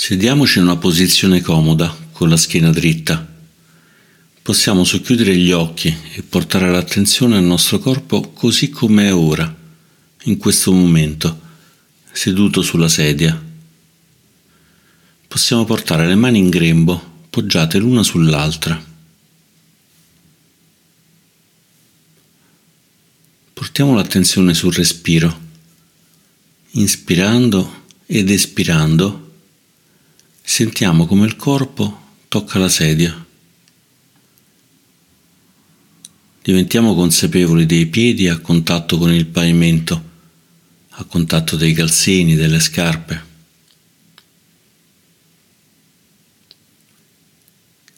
Sediamoci in una posizione comoda, con la schiena dritta. Possiamo socchiudere gli occhi e portare l'attenzione al nostro corpo così come è ora, in questo momento, seduto sulla sedia. Possiamo portare le mani in grembo, poggiate l'una sull'altra. Portiamo l'attenzione sul respiro, inspirando ed espirando Sentiamo come il corpo tocca la sedia. Diventiamo consapevoli dei piedi a contatto con il pavimento, a contatto dei calzini, delle scarpe.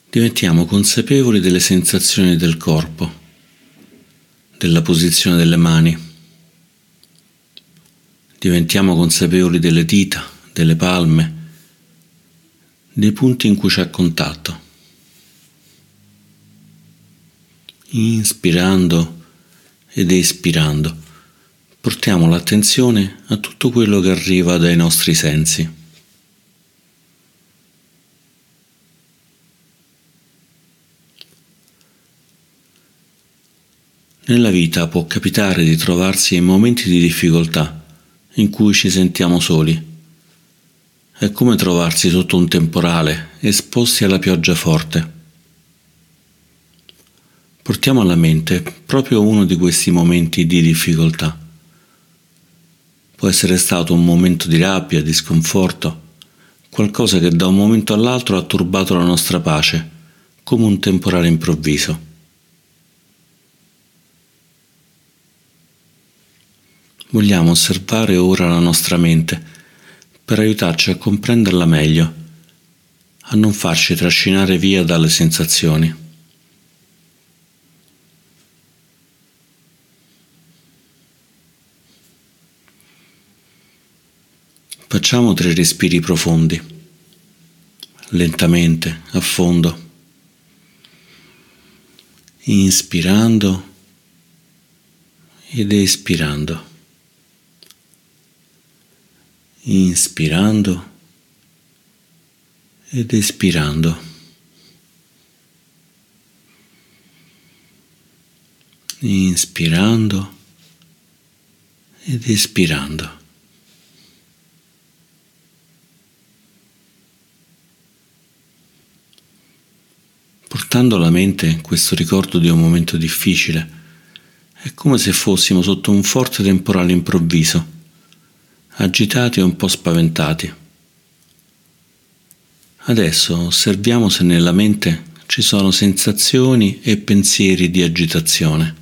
Diventiamo consapevoli delle sensazioni del corpo, della posizione delle mani. Diventiamo consapevoli delle dita, delle palme, dei punti in cui c'è contatto. Inspirando ed espirando, portiamo l'attenzione a tutto quello che arriva dai nostri sensi. Nella vita può capitare di trovarsi in momenti di difficoltà in cui ci sentiamo soli è come trovarsi sotto un temporale, esposti alla pioggia forte. Portiamo alla mente proprio uno di questi momenti di difficoltà. Può essere stato un momento di rabbia, di sconforto, qualcosa che da un momento all'altro ha turbato la nostra pace, come un temporale improvviso. Vogliamo osservare ora la nostra mente per aiutarci a comprenderla meglio, a non farci trascinare via dalle sensazioni. Facciamo tre respiri profondi, lentamente, a fondo, inspirando ed espirando inspirando ed espirando. Inspirando ed espirando. Portando alla mente questo ricordo di un momento difficile, è come se fossimo sotto un forte temporale improvviso agitati e un po' spaventati. Adesso osserviamo se nella mente ci sono sensazioni e pensieri di agitazione.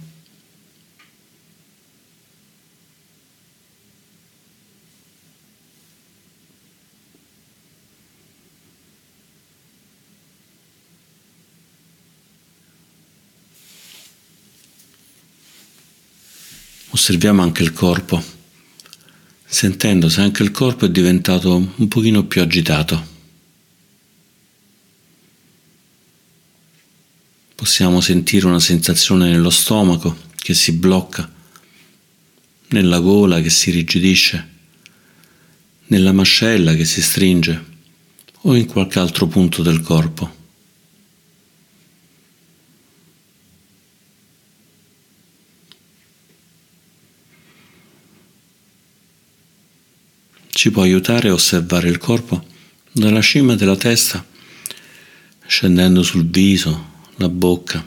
Osserviamo anche il corpo sentendo se anche il corpo è diventato un pochino più agitato. Possiamo sentire una sensazione nello stomaco che si blocca, nella gola che si rigidisce, nella mascella che si stringe o in qualche altro punto del corpo. Ci può aiutare a osservare il corpo dalla cima della testa, scendendo sul viso, la bocca,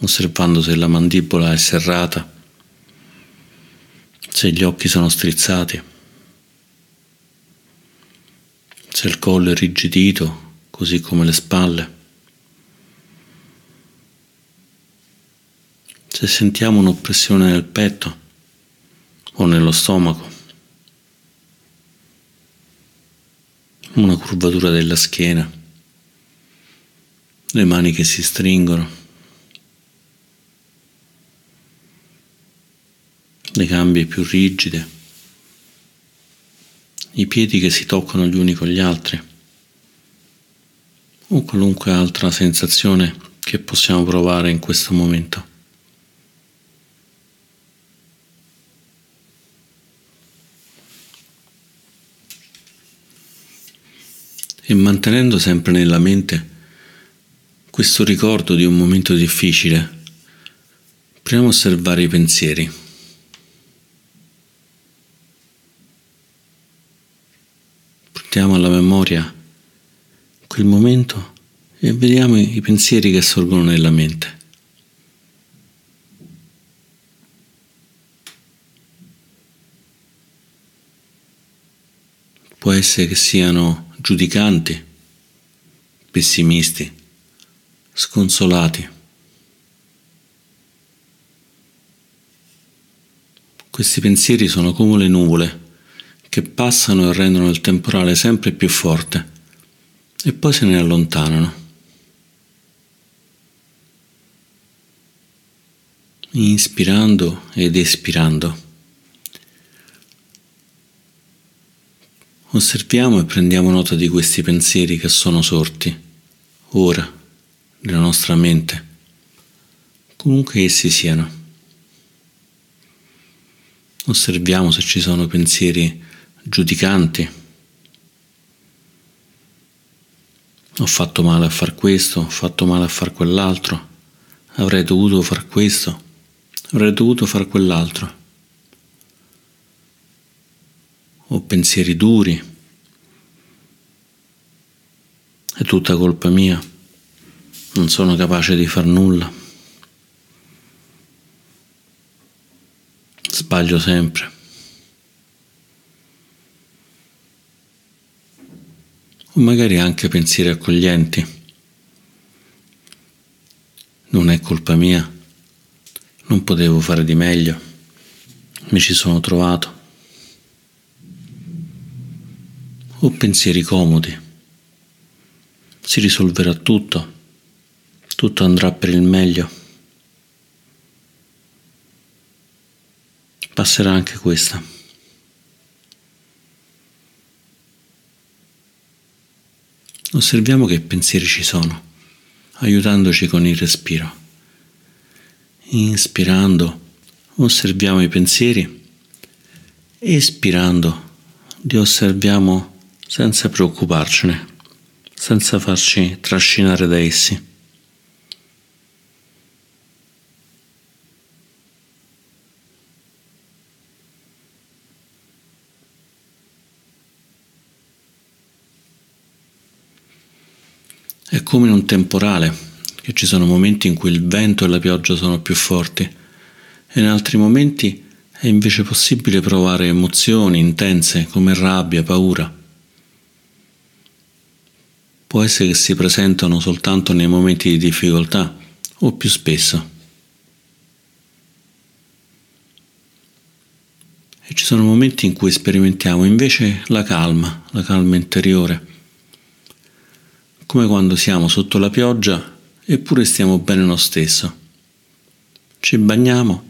osservando se la mandibola è serrata, se gli occhi sono strizzati, se il collo è rigidito, così come le spalle. Se sentiamo un'oppressione nel petto o nello stomaco. Una curvatura della schiena, le mani che si stringono, le gambe più rigide, i piedi che si toccano gli uni con gli altri. O qualunque altra sensazione che possiamo provare in questo momento. E mantenendo sempre nella mente questo ricordo di un momento difficile, proviamo a osservare i pensieri. Portiamo alla memoria quel momento e vediamo i pensieri che sorgono nella mente. Può essere che siano giudicanti, pessimisti, sconsolati. Questi pensieri sono come le nuvole che passano e rendono il temporale sempre più forte e poi se ne allontanano. Inspirando ed espirando. Osserviamo e prendiamo nota di questi pensieri che sono sorti, ora, nella nostra mente, comunque essi siano. Osserviamo se ci sono pensieri giudicanti. Ho fatto male a far questo, ho fatto male a far quell'altro, avrei dovuto far questo, avrei dovuto far quell'altro. Ho pensieri duri, è tutta colpa mia, non sono capace di far nulla, sbaglio sempre. O magari anche pensieri accoglienti. Non è colpa mia, non potevo fare di meglio, mi ci sono trovato. O pensieri comodi. Si risolverà tutto, tutto andrà per il meglio. Passerà anche questa. Osserviamo che pensieri ci sono, aiutandoci con il respiro. Inspirando, osserviamo i pensieri, espirando, li osserviamo senza preoccuparcene, senza farci trascinare da essi. È come in un temporale, che ci sono momenti in cui il vento e la pioggia sono più forti e in altri momenti è invece possibile provare emozioni intense come rabbia, paura può essere che si presentano soltanto nei momenti di difficoltà o più spesso. E ci sono momenti in cui sperimentiamo invece la calma, la calma interiore, come quando siamo sotto la pioggia eppure stiamo bene lo stesso. Ci bagniamo,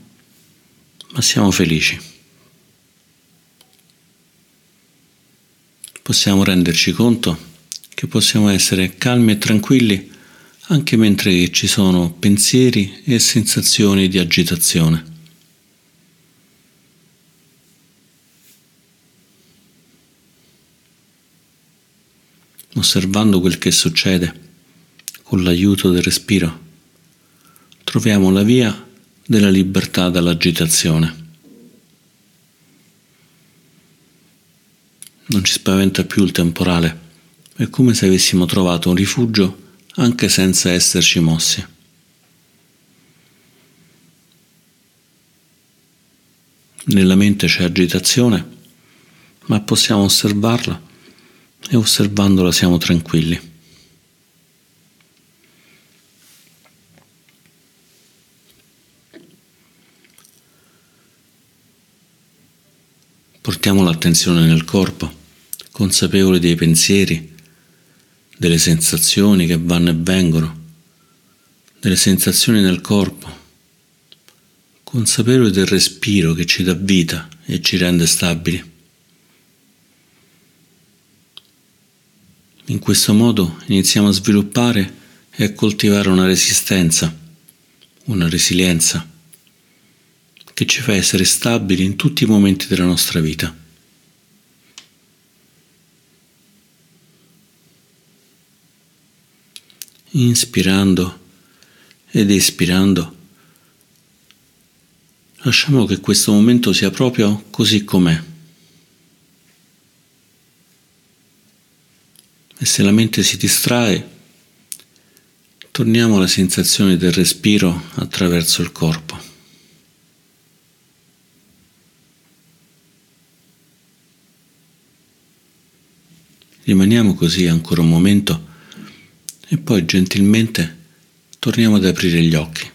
ma siamo felici. Possiamo renderci conto che possiamo essere calmi e tranquilli anche mentre ci sono pensieri e sensazioni di agitazione. Osservando quel che succede con l'aiuto del respiro, troviamo la via della libertà dall'agitazione. Non ci spaventa più il temporale è come se avessimo trovato un rifugio anche senza esserci mossi. Nella mente c'è agitazione, ma possiamo osservarla e osservandola siamo tranquilli. Portiamo l'attenzione nel corpo, consapevoli dei pensieri delle sensazioni che vanno e vengono, delle sensazioni nel corpo, consapevoli del respiro che ci dà vita e ci rende stabili. In questo modo iniziamo a sviluppare e a coltivare una resistenza, una resilienza che ci fa essere stabili in tutti i momenti della nostra vita. Inspirando ed espirando, lasciamo che questo momento sia proprio così com'è. E se la mente si distrae, torniamo alla sensazione del respiro attraverso il corpo. Rimaniamo così ancora un momento e poi gentilmente torniamo ad aprire gli occhi.